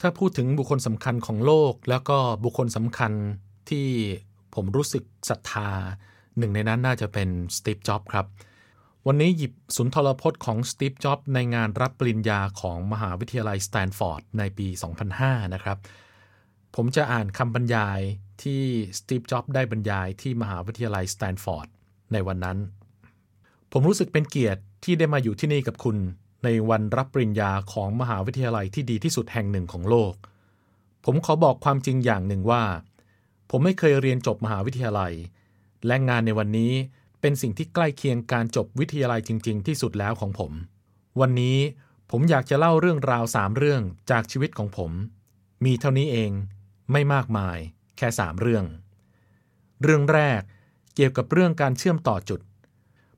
ถ้าพูดถึงบุคคลสำคัญของโลก แล้วก็บุคคลสำคัญที่ผมรู้สึกศรัทธา หนึ่งในนั้นน่าจะเป็นสตีฟจ็อบครับ วันนี้หยิบสุนทรพจน์ของสตีฟจ็อบในงานรับปริญญาของมหาวิทยาลัยสแตนฟอร์ดในปี 2005 นะครับ ผมจะอ่านคำบรรยายที่สตีฟจ็อบได้บรรยายที่มหาวิทยาลัยสแตนฟอร์ดในวันนั้น ผมรู้สึกเป็นเกียรติที่ได้มาอยู่ที่นี่กับคุณ ในวันรับปริญญาของมหาวิทยาลัยที่ดีที่สุดแห่งหนึ่งของโลก ผมขอบอกความจริงอย่างหนึ่งว่า ผมไม่เคยเรียนจบมหาวิทยาลัย และงานในวันนี้เป็นสิ่งที่ใกล้เคียงการจบวิทยาลัยจริง ๆ ที่สุดแล้วของผม วันนี้ผมอยากจะเล่าเรื่องราวสามเรื่องจากชีวิตของผม มีเท่านี้เองไม่มากมาย แค่สามเรื่อง เรื่องแรกเกี่ยวกับเรื่องการเชื่อมต่อจุด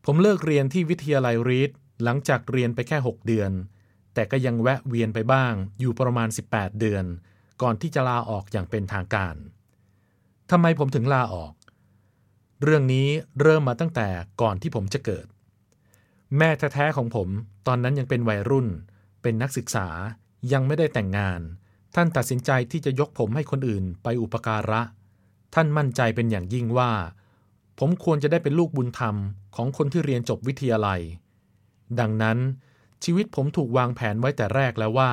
ผมเลิกเรียนที่วิทยาลัยรีด หลังจากเรียนไปแค่ 6 เดือน แต่ก็ยังแวะเวียนไปบ้างอยู่ประมาณ 18 เดือน ก่อนที่จะลาออกอย่างเป็นทางการทำไมผมถึงลาออก เรื่องนี้เริ่มมาตั้งแต่ก่อนที่ผมจะเกิด แม่แท้ๆของผมตอนนั้นยังเป็นวัยรุ่น เป็นนักศึกษายังไม่ได้แต่งงาน ท่านตัดสินใจที่จะยกผมให้คนอื่นไปอุปการะ ท่านมั่นใจเป็นอย่างยิ่งว่า ผมควรจะได้เป็นลูกบุญธรรมของคนที่เรียนจบวิทยาลัย ดังนั้นชีวิตผมถูกวางแผนไว้แต่แรกแล้วว่า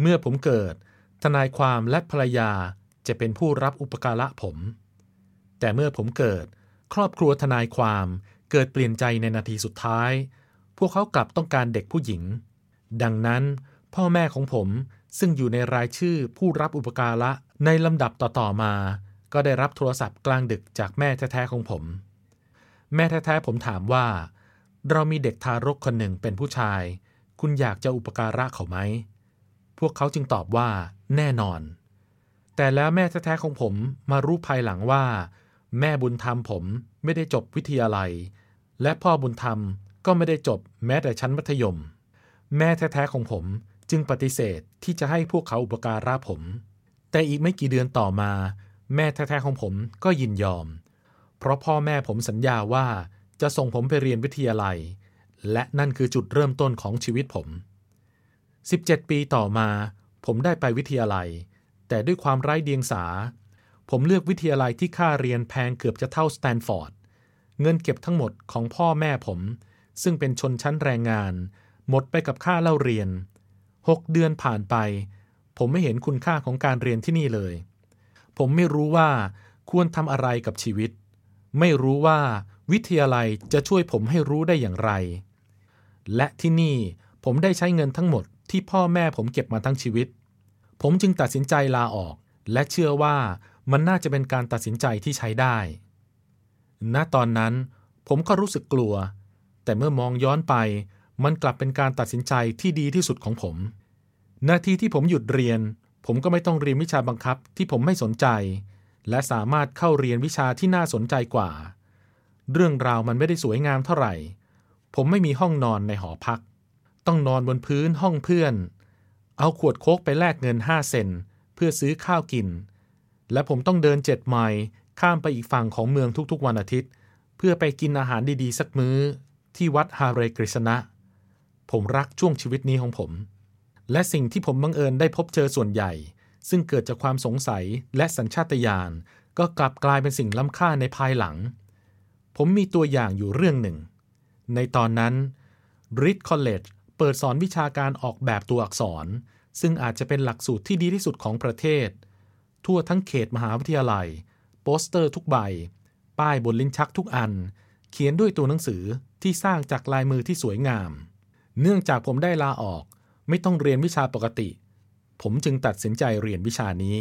เมื่อผมเกิด ทนายความและภรรยาจะเป็นผู้รับอุปการะผม แต่เมื่อผมเกิด ครอบครัวทนายความเกิดเปลี่ยนใจในนาทีสุดท้าย พวกเขากลับต้องการเด็กผู้หญิง ดังนั้น พ่อแม่ของผมซึ่งอยู่ในรายชื่อผู้รับอุปการะในลำดับต่อๆมา ก็ได้รับโทรศัพท์กลางดึกจากแม่แท้ๆของผม แม่แท้ๆผมถามว่า เรามีเด็กทารกคนหนึ่งเป็นผู้ชาย คุณอยากจะอุปการะเขาไหม พวกเขาจึงตอบว่าแน่นอน แต่แล้วแม่แท้ๆของผมมารู้ภายหลังว่า แม่บุญธรรมผมไม่ได้จบวิทยาลัย และพ่อบุญธรรมก็ไม่ได้จบแม้แต่ชั้นมัธยม แม่แท้ๆของผมจึงปฏิเสธที่จะให้พวกเขาอุปการะผม แต่อีกไม่กี่เดือนต่อมา แม่แท้ๆของผมก็ยินยอม เพราะพ่อแม่ผมสัญญาว่า จะส่งผมไปเรียนวิทยาลัย และนั่นคือจุดเริ่มต้นของชีวิตผม 17 ปีต่อมา ผมได้ไปวิทยาลัย แต่ด้วยความไร้เดียงสา ผมเลือกวิทยาลัยที่ค่าเรียนแพงเกือบจะเท่าสแตนฟอร์ด เงินเก็บทั้งหมดของพ่อแม่ผม ซึ่งเป็นชนชั้นแรงงาน หมดไปกับค่าเล่าเรียน 6 เดือนผ่านไป ผมไม่เห็นคุณค่าของการเรียนที่นี่เลย ผมไม่รู้ว่าควรทำอะไรกับชีวิต ไม่รู้ว่า วิทยาลัยจะช่วยผมให้รู้ได้อย่างไร และที่นี่ผมได้ใช้เงินทั้งหมดที่พ่อแม่ผมเก็บมาทั้งชีวิต ผมจึงตัดสินใจลาออก และเชื่อว่ามันน่าจะเป็นการตัดสินใจที่ใช้ได้ ณ ตอนนั้นผมก็รู้สึกกลัว แต่เมื่อมองย้อนไป มันกลับเป็นการตัดสินใจที่ดีที่สุดของผม นาทีที่ผมหยุดเรียน ผมก็ไม่ต้องเรียนวิชาบังคับที่ผมไม่สนใจ และสามารถเข้าเรียนวิชาที่น่าสนใจกว่า เรื่องราวมันไม่ได้สวยงามเท่าไหร่ ผมไม่มีห้องนอนในหอพัก ต้องนอนบนพื้นห้องเพื่อน เอาขวดโคกไปแลกเงินห้าเซนเพื่อซื้อข้าวกิน และผมต้องเดินเจ็ดไมล์ข้ามไปอีกฝั่งของเมืองทุกๆวันอาทิตย์ เพื่อไปกินอาหารดีๆ สักมื้อ ที่วัดฮาเรกฤษณะ ผมรักช่วงชีวิตนี้ของผม และสิ่งที่ผมบังเอิญได้พบเจอส่วนใหญ่ ซึ่งเกิดจากความสงสัยและสัญชาตญาณก็กลับกลายเป็นสิ่งล้ำค่าในภายหลัง ผมมีตัวอย่างอยู่เรื่องหนึ่ง ในตอนนั้นริดคอลเลจเปิดสอนวิชาการออกแบบตัวอักษร ซึ่งอาจจะเป็นหลักสูตรที่ดีที่สุดของประเทศ ทั่วทั้งเขตมหาวิทยาลัย โปสเตอร์ทุกใบ ป้ายบนลิ้นชักทุกอัน เขียนด้วยตัวหนังสือที่สร้างจากลายมือที่สวยงาม เนื่องจากผมได้ลาออก ไม่ต้องเรียนวิชาปกติ ผมจึงตัดสินใจเรียนวิชานี้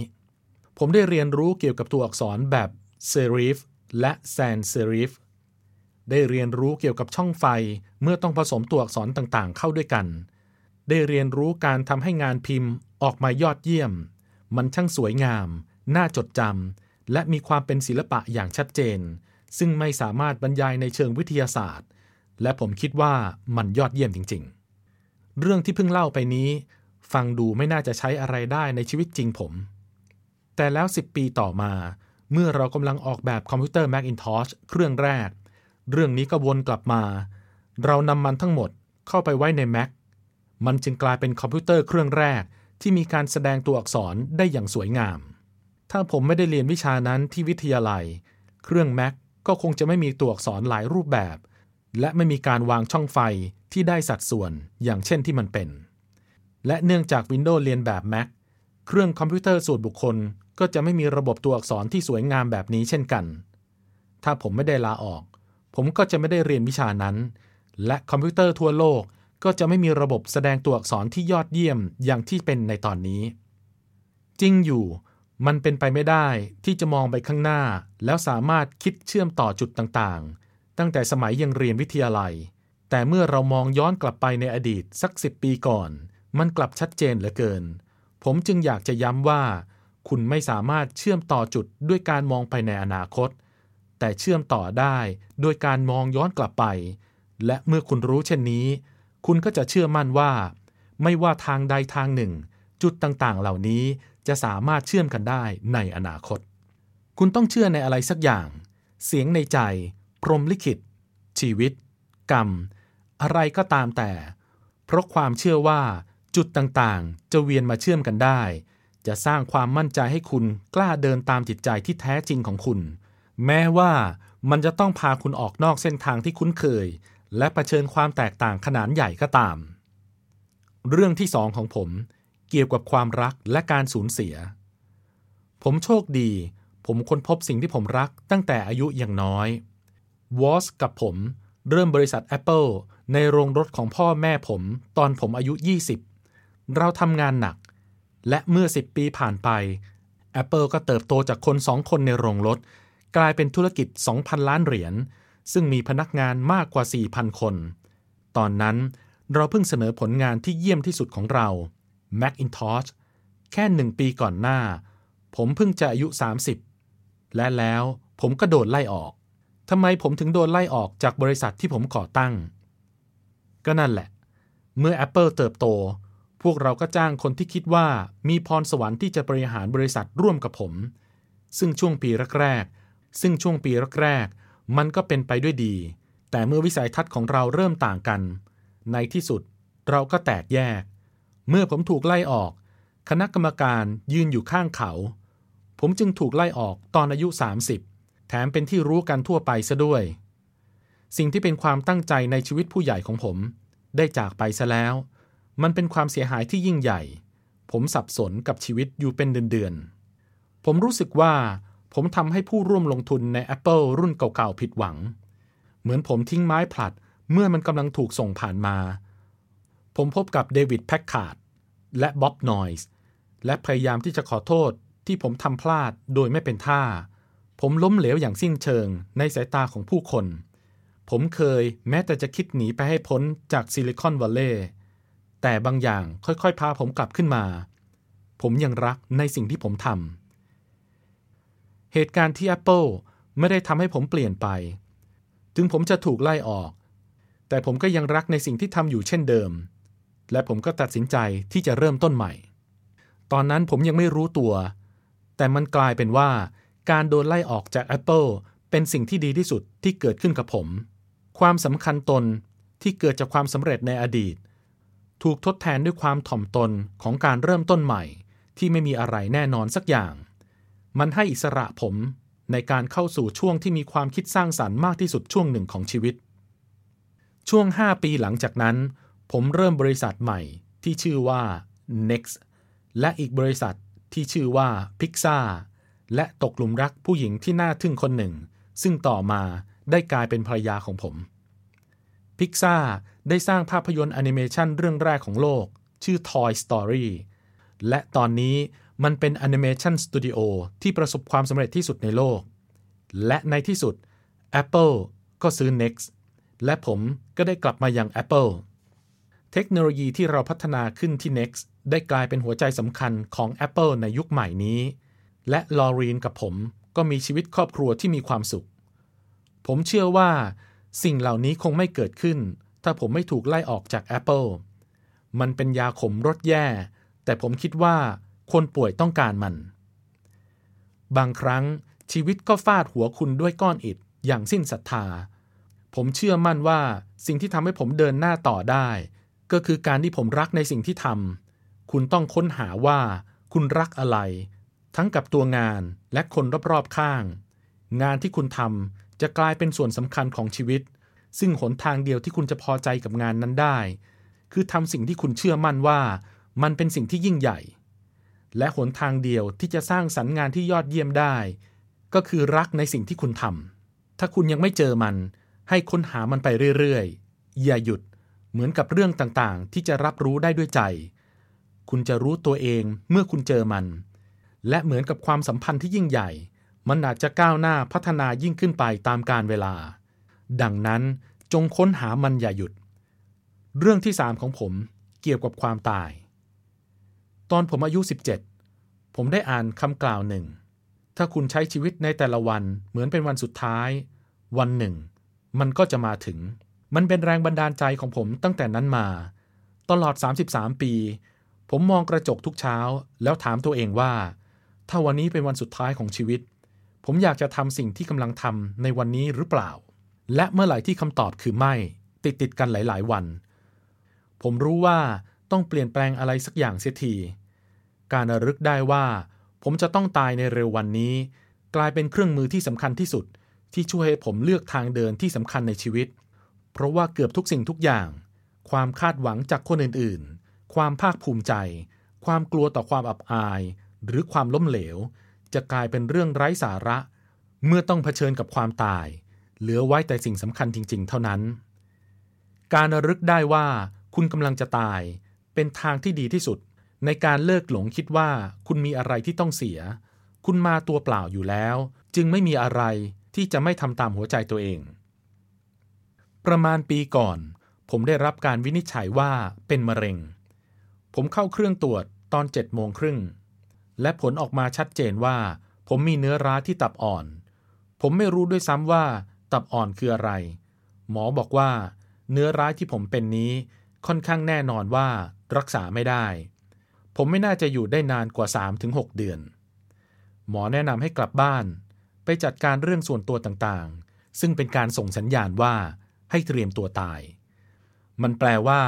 ผมได้เรียนรู้เกี่ยวกับตัวอักษรแบบเซริฟและแซนเซริฟ ได้เรียนรู้เกี่ยวกับช่องไฟเมื่อต้องผสมตัวอักษรต่างๆ เข้าด้วยกัน ได้เรียนรู้การทำให้งานพิมพ์ออกมายอดเยี่ยม มันช่างสวยงาม น่าจดจำและมีความเป็นศิลปะอย่างชัดเจน ซึ่งไม่สามารถบรรยายในเชิงวิทยาศาสตร์ และผมคิดว่ามันยอดเยี่ยมจริง ๆ เรื่องที่เพิ่งเล่าไปนี้ ฟังดูไม่น่าจะใช้อะไรได้ในชีวิตจริงผม แต่แล้ว 10 ปีต่อมา เมื่อเรากำลังออกแบบคอมพิวเตอร์ Macintosh เครื่องแรก เรื่องนี้ก็วนกลับมา เรานำมันทั้งหมดเข้าไปไว้ใน Mac มันจึงกลายเป็นคอมพิวเตอร์เครื่องแรกที่มีการแสดงตัวอักษรได้อย่างสวยงาม ถ้าผมไม่ได้เรียนวิชานั้นที่วิทยาลัย เครื่อง Mac ก็คงจะไม่มีตัวอักษรหลายรูปแบบ และไม่มีการวางช่องไฟที่ได้สัดส่วนอย่างเช่นที่มันเป็น และเนื่องจาก Windows เลียนแบบ Mac เครื่องคอมพิวเตอร์ส่วนบุคคล ก็จะไม่มีระบบตัวอักษรที่สวยงามแบบนี้เช่นกัน ถ้าผมไม่ได้ลาออก ผมก็จะไม่ได้เรียนวิชานั้น และคอมพิวเตอร์ทั่วโลกก็จะไม่มีระบบแสดงตัวอักษรที่ยอดเยี่ยมอย่างที่เป็นในตอนนี้ จริงอยู่มันเป็นไปไม่ได้ที่จะมองไปข้างหน้า แล้วสามารถคิดเชื่อมต่อจุดต่างๆ ตั้งแต่สมัยยังเรียนวิทยาลัย แต่เมื่อเรามองย้อนกลับไปในอดีตสักสิบปีก่อน มันกลับชัดเจนเหลือเกิน ผมจึงอยากจะย้ำว่า คุณไม่สามารถเชื่อมต่อจุดด้วยการมองไปในอนาคต แต่เชื่อมต่อได้โดยการมองย้อนกลับไป และเมื่อคุณรู้เช่นนี้ คุณก็จะเชื่อมั่นว่า ไม่ว่าทางใดทางหนึ่ง จุดต่างๆ เหล่านี้จะสามารถเชื่อมกันได้ในอนาคต คุณต้องเชื่อในอะไรสักอย่าง เสียงในใจ พรมลิขิต ชีวิต กรรม อะไรก็ตามแต่ เพราะความเชื่อว่า จุดต่างๆ จะเวียนมาเชื่อมกันได้ จะสร้างความมั่นใจให้คุณกล้าเดินตามจิตใจที่แท้จริงของคุณ แม้ว่ามันจะต้องพาคุณออกนอกเส้นทางที่คุ้นเคย และะเผชิญความแตกต่างขนาดใหญ่ก็ตาม เรื่องที่สองของผมเกี่ยวกับความรักและการสูญเสีย ผมโชคดี ผมค้นพบสิ่งที่ผมรักตั้งแต่อายุยังน้อยวอสกับผมเริ่มบริษัท Apple ในโรงรถของพ่อแม่ผมตอนผมอายุ 20 เราทำงานหนัก และเมื่อ 10 ปีผ่านไป Apple ก็เติบโตจากคนสองคนในโรงรถ กลายเป็นธุรกิจ 2,000 ล้านเหรียญ ซึ่งมีพนักงานมากกว่า 4,000 คน ตอนนั้นเราเพิ่งเสนอผลงานที่เยี่ยมที่สุดของเรา Macintosh แค่หนึ่งปีก่อนหน้า ผมเพิ่งจะอายุ 30 และแล้วผมก็โดนไล่ออก ทำไมผมถึงโดนไล่ออกจากบริษัทที่ผมก่อตั้ง ก็นั่นแหละ เมื่อ Apple เติบโต พวกเราก็จ้างคนที่คิดว่ามีพรสวรรค์ที่จะบริหารบริษัทร่วมกับผม ซึ่งช่วงปีแรกๆ ซึ่งช่วงปีแรกๆมันก็เป็นไปด้วยดี แต่เมื่อวิสัยทัศน์ของเราเริ่มต่างกัน ในที่สุดเราก็แตกแยก เมื่อผมถูกไล่ออก คณะกรรมการยืนอยู่ข้างเขา ผมจึงถูกไล่ออกตอนอายุ 30 แถมเป็นที่รู้กันทั่วไปซะด้วย สิ่งที่เป็นความตั้งใจในชีวิตผู้ใหญ่ของผม ได้จากไปซะแล้ว มันเป็นความเสียหายที่ยิ่งใหญ่ ผมสับสนกับชีวิตอยู่เป็นเดือนๆผมรู้สึกว่า ผมทำให้ผู้ร่วมลงทุนใน Apple รุ่นเก่าๆผิดหวัง เหมือนผมทิ้งไม้ผลัดเมื่อมันกำลังถูกส่งผ่านมา ผมพบกับเดวิดแพ็กคาร์ดและบ๊อบนอยส์และพยายามที่จะขอโทษที่ผมทำพลาดโดยไม่เป็นท่า ผมล้มเหลวอย่างสิ้นเชิงในสายตาของผู้คน ผมเคยแม้แต่จะคิดหนีไปให้พ้นจากซิลิคอนวัลเลย์แต่บางอย่างค่อยๆ พาผมกลับขึ้นมา ผมยังรักในสิ่งที่ผมทำ เหตุการณ์ที่ Apple ไม่ได้ทำให้ผมเปลี่ยนไป ถึงผมจะถูกไล่ออก แต่ผมก็ยังรักในสิ่งที่ทำอยู่เช่นเดิม และผมก็ตัดสินใจที่จะเริ่มต้นใหม่ ตอนนั้นผมยังไม่รู้ตัว แต่มันกลายเป็นว่า การโดนไล่ออกจาก Apple เป็นสิ่งที่ดีที่สุดที่เกิดขึ้นกับผม ความสำคัญตนที่เกิดจากความสำเร็จในอดีต ถูกทดแทนด้วยความถ่อมตนของการเริ่มต้นใหม่ ที่ไม่มีอะไรแน่นอนสักอย่าง มันให้อิสระผมในการเข้าสู่ช่วงที่มีความคิดสร้างสรรค์มากที่สุดช่วงหนึ่งของชีวิต ช่วง 5 ปีหลังจากนั้น ผมเริ่มบริษัทใหม่ที่ชื่อว่า Next และอีกบริษัทที่ชื่อว่า Pixar และตกหลุมรักผู้หญิงที่น่าทึ่งคนหนึ่ง ซึ่งต่อมาได้กลายเป็นภรรยาของผม Pixar ได้สร้างภาพยนตร์แอนิเมชันเรื่องแรกของโลก ชื่อ Toy Story และตอนนี้ มันเป็นแอนิเมชันสตูดิโอที่ประสบความสำเร็จที่สุดในโลก และในที่สุด Apple ก็ซื้อ Next และผมก็ได้กลับมายัง Apple เทคโนโลยีที่เราพัฒนาขึ้นที่ Next ได้กลายเป็นหัวใจสำคัญของ Apple ในยุคใหม่นี้ และลอรีนกับผมก็มีชีวิตครอบครัวที่มีความสุข ผมเชื่อว่า สิ่งเหล่านี้คงไม่เกิดขึ้น ถ้าผมไม่ถูกไล่ออกจาก Apple มันเป็นยาขมรสแย่ แต่ผมคิดว่า คนป่วยต้องการมัน บางครั้งชีวิตก็ฟาดหัวคุณด้วยก้อนอิฐอย่างสิ้นศรัทธา ผมเชื่อมั่นว่าสิ่งที่ทำให้ผมเดินหน้าต่อได้ ก็คือการที่ผมรักในสิ่งที่ทำคุณต้องค้นหาว่า คุณรักอะไร ทั้งกับตัวงานและคนรอบๆข้าง งานที่คุณทำจะกลายเป็นส่วนสำคัญของชีวิต ซึ่งหนทางเดียวที่คุณจะพอใจกับงานนั้นได้ คือทำสิ่งที่คุณเชื่อมั่นว่า มันเป็นสิ่งที่ยิ่งใหญ่ และหนทางเดียวที่จะสร้างสรรค์งานที่ยอดเยี่ยมได้ ก็คือรักในสิ่งที่คุณทำถ้าคุณยังไม่เจอมัน ให้ค้นหามันไปเรื่อยๆ อย่าหยุดเหมือนกับเรื่องต่างๆ ที่จะรับรู้ได้ด้วยใจ คุณจะรู้ตัวเองเมื่อคุณเจอมัน และเหมือนกับความสัมพันธ์ที่ยิ่งใหญ่ มันอาจจะก้าวหน้าพัฒนายิ่งขึ้นไปตามกาลเวลา ดังนั้นจงค้นหามันอย่าหยุด เรื่องที่สามของผมเกี่ยวกับความตาย ตอนผมอายุ 17 ผมได้อ่านคำกล่าวหนึ่ง ถ้าคุณใช้ชีวิตในแต่ละวันเหมือนเป็นวันสุดท้าย วันหนึ่ง มันก็จะมาถึง มันเป็นแรงบันดาลใจของผมตั้งแต่นั้นมา ตลอด 33 ปี ผมมองกระจกทุกเช้า แล้วถามตัวเองว่า ถ้าวันนี้เป็นวันสุดท้ายของชีวิต ผมอยากจะทำสิ่งที่กำลังทำในวันนี้หรือเปล่า และเมื่อไหร่ที่คำตอบคือไม่ ติดติดกันหลาย ๆ วัน ผมรู้ว่า ต้องเปลี่ยนแปลงอะไรสักอย่างเสียที การระลึกได้ว่า ผมจะต้องตายในเร็ววันนี้ กลายเป็นเครื่องมือที่สำคัญที่สุด ที่ช่วยให้ผมเลือกทางเดินที่สำคัญในชีวิต เพราะว่าเกือบทุกสิ่งทุกอย่าง ความคาดหวังจากคนอื่นๆ ความภาคภูมิใจ ความกลัวต่อความอับอาย หรือความล้มเหลว จะกลายเป็นเรื่องไร้สาระ เมื่อต้องเผชิญกับความตาย เหลือไว้แต่สิ่งสำคัญจริง ๆ เท่านั้น การระลึกได้ว่าคุณกำลังจะตาย เป็นทางที่ดีที่สุด ในการเลิกหลงคิดว่าคุณมีอะไรที่ต้องเสีย คุณมาตัวเปล่าอยู่แล้ว จึงไม่มีอะไรที่จะไม่ทำตามหัวใจตัวเอง ประมาณปีก่อน ผมได้รับการวินิจฉัยว่าเป็นมะเร็ง ผมเข้าเครื่องตรวจตอนเจ็ดโมงครึ่งและผลออกมาชัดเจนว่า ผมมีเนื้อร้ายที่ตับอ่อน ผมไม่รู้ด้วยซ้ำว่า ตับอ่อนคืออะไร หมอบอกว่า เนื้อร้ายที่ผมเป็นนี้ ค่อนข้างแน่นอนว่า รักษาไม่ได้ ผมไม่น่าจะอยู่ได้นานกว่า 3-6 เดือน หมอแนะนำให้กลับบ้าน ไปจัดการเรื่องส่วนตัวต่างๆ ซึ่งเป็นการส่งสัญญาณว่าให้เตรียมตัวตาย มันแปลว่า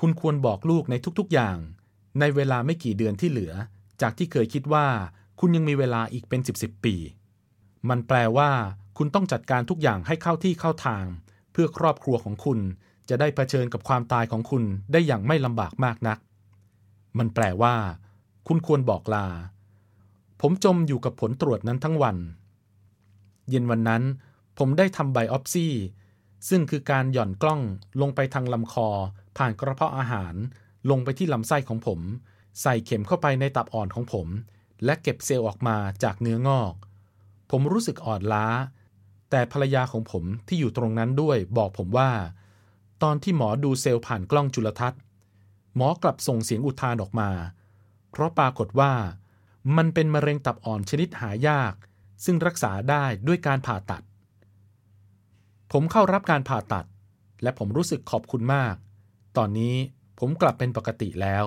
คุณควรบอกลูกในทุกๆอย่าง ในเวลาไม่กี่เดือนที่เหลือ จากที่เคยคิดว่า คุณยังมีเวลาอีกเป็น 10บปี มันแปลว่า คุณต้องจัดการทุกอย่างให้เข้าที่เข้าทาง เพื่อครอบครัวของคุณ จะได้เผชิญกับความตายของคุณได้อย่างไม่ลำบากมากนัก มันแปลว่า คุณควรบอกลา ผมจมอยู่กับผลตรวจนั้นทั้งวัน เย็นวันนั้น ผมได้ทำไบออปซีซึ่งคือการหย่อนกล้องลงไปทางลำคอ ผ่านกระเพาะอาหาร ลงไปที่ลำไส้ของผม ใส่เข็มเข้าไปในตับอ่อนของผม และเก็บเซลล์ออกมาจากเนื้องอก ผมรู้สึกอ่อนล้า แต่ภรรยาของผมที่อยู่ตรงนั้นด้วยบอกผมว่า ตอนที่หมอดูเซลล์ผ่านกล้องจุลทรรศน์ หมอกลับส่งเสียงอุทานออกมา เพราะปรากฏว่า มันเป็นมะเร็งตับอ่อนชนิดหายาก ซึ่งรักษาได้ด้วยการผ่าตัด ผมเข้ารับการผ่าตัด และผมรู้สึกขอบคุณมาก ตอนนี้ผมกลับเป็นปกติแล้ว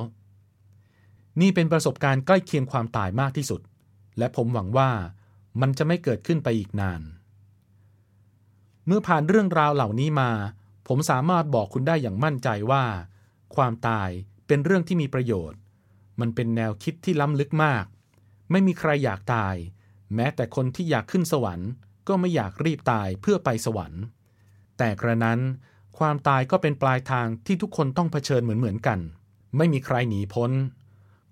นี่เป็นประสบการณ์ใกล้เคียงความตายมากที่สุด และผมหวังว่ามันจะไม่เกิดขึ้นไปอีกนาน เมื่อผ่านเรื่องราวเหล่านี้มา ผมสามารถบอกคุณได้อย่างมั่นใจว่า ความตายเป็นเรื่องที่มีประโยชน์ มันเป็นแนวคิดที่ล้ำลึกมาก ไม่มีใครอยากตาย แม้แต่คนที่อยากขึ้นสวรรค์ ก็ไม่อยากรีบตายเพื่อไปสวรรค์ แต่กระนั้น ความตายก็เป็นปลายทางที่ทุกคนต้องเผชิญเหมือนๆกัน ไม่มีใครหนีพ้น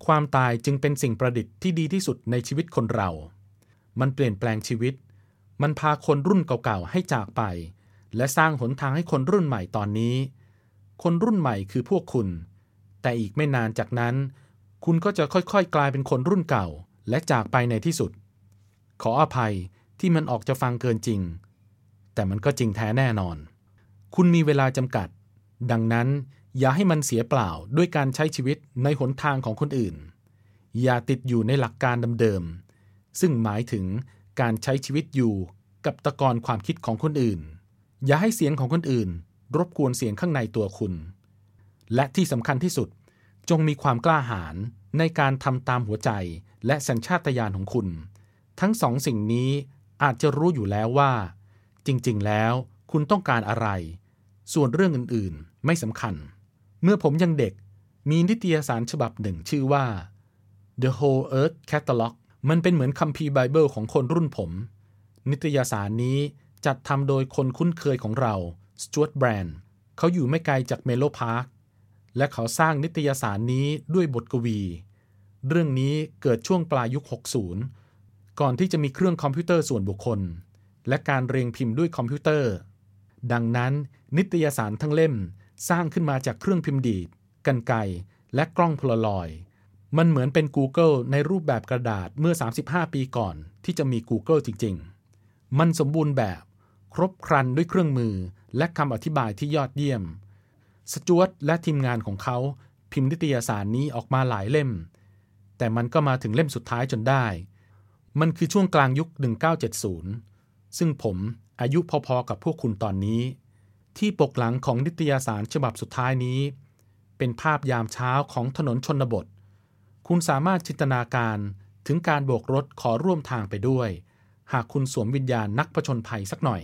ความตายจึงเป็นสิ่งประดิษฐ์ที่ดีที่สุดในชีวิตคนเรา มันเปลี่ยนแปลงชีวิต มันพาคนรุ่นเก่าๆให้จากไป และสร้างหนทางให้คนรุ่นใหม่ตอนนี้ คนรุ่นใหม่คือพวกคุณ แต่อีกไม่นานจากนั้น คุณก็จะค่อยๆ กลายเป็นคนรุ่นเก่า และจากไปในที่สุด ขออภัยที่มันออกจะฟังเกินจริง แต่มันก็จริงแท้แน่นอน คุณมีเวลาจำกัด ดังนั้นอย่าให้มันเสียเปล่าด้วยการใช้ชีวิตในหนทางของคนอื่น อย่าติดอยู่ในหลักการเดิมๆซึ่งหมายถึงการใช้ชีวิตอยู่กับตะกอนความคิดของคนอื่น อย่าให้เสียงของคนอื่น รบกวนเสียงข้างในตัวคุณ และที่สำคัญที่สุด จงมีความกล้าหาญในการทำตามหัวใจและสัญชาตญาณของคุณ ทั้งสองสิ่งนี้อาจจะรู้อยู่แล้วว่า จริง ๆ แล้วคุณต้องการอะไร ส่วนเรื่องอื่น ๆ ไม่สำคัญ เมื่อผมยังเด็ก มีนิตยสารฉบับหนึ่งชื่อว่า The Whole Earth Catalog มันเป็นเหมือนคัมภีร์ไบเบิลของคนรุ่นผม นิตยสารนี้ จัดทำโดยคนคุ้นเคยของเราสจวตแบรนด์เขาอยู่ไม่ไกลจากเมนโลพาร์ค และเขาสร้างนิตยสารนี้ด้วยบทกวี เรื่องนี้เกิดช่วงปลายยุค 60 ก่อนที่จะมีเครื่องคอมพิวเตอร์ส่วนบุคคล และการเรียงพิมพ์ด้วยคอมพิวเตอร์ ดังนั้นนิตยสารทั้งเล่มสร้างขึ้นมาจากเครื่องพิมพ์ดีดกันไกและกล้องโพลารอย มันเหมือนเป็น Google ในรูปแบบกระดาษเมื่อ 35 ปีก่อนที่จะมี Google จริง ๆ มันสมบูรณ์แบบ ครบครันด้วยเครื่องมือ และคำอธิบายที่ยอดเยี่ยม สจวตและทีมงานของเขาพิมพ์นิตยสารนี้ออกมาหลายเล่ม แต่มันก็มาถึงเล่มสุดท้ายจนได้ มันคือช่วงกลางยุค 1970 ซึ่งผมอายุพอๆกับพวกคุณตอนนี้ ที่ปกหลังของนิตยสารฉบับสุดท้ายนี้ เป็นภาพยามเช้าของถนนชนบท คุณสามารถจินตนาการถึงการโบกรถขอร่วมทางไปด้วย หากคุณสวมวิญญาณนักผจญภัยสักหน่อย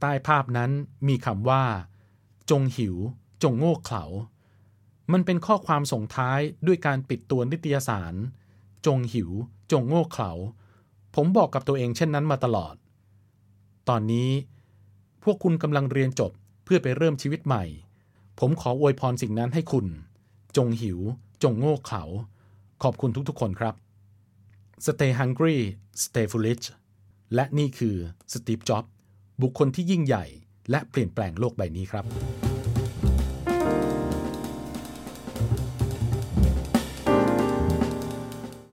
ใต้ภาพนั้นมีคำว่า จงหิว จงโง่เขลา มันเป็นข้อความส่งท้ายด้วยการปิดตัวนิตยสาร จงหิว จงโง่เขลา ผมบอกกับตัวเองเช่นนั้นมาตลอด ตอนนี้ พวกคุณกำลังเรียนจบเพื่อไปเริ่มชีวิตใหม่ ผมขออวยพรสิ่งนั้นให้คุณ จงหิว จงโง่เขลา ขอบคุณทุกๆ คนครับ Stay hungry stay foolish และนี่คือ Steve Jobs บุคคลที่ยิ่งใหญ่ และเปลี่ยนแปลงโลกใบนี้ครับ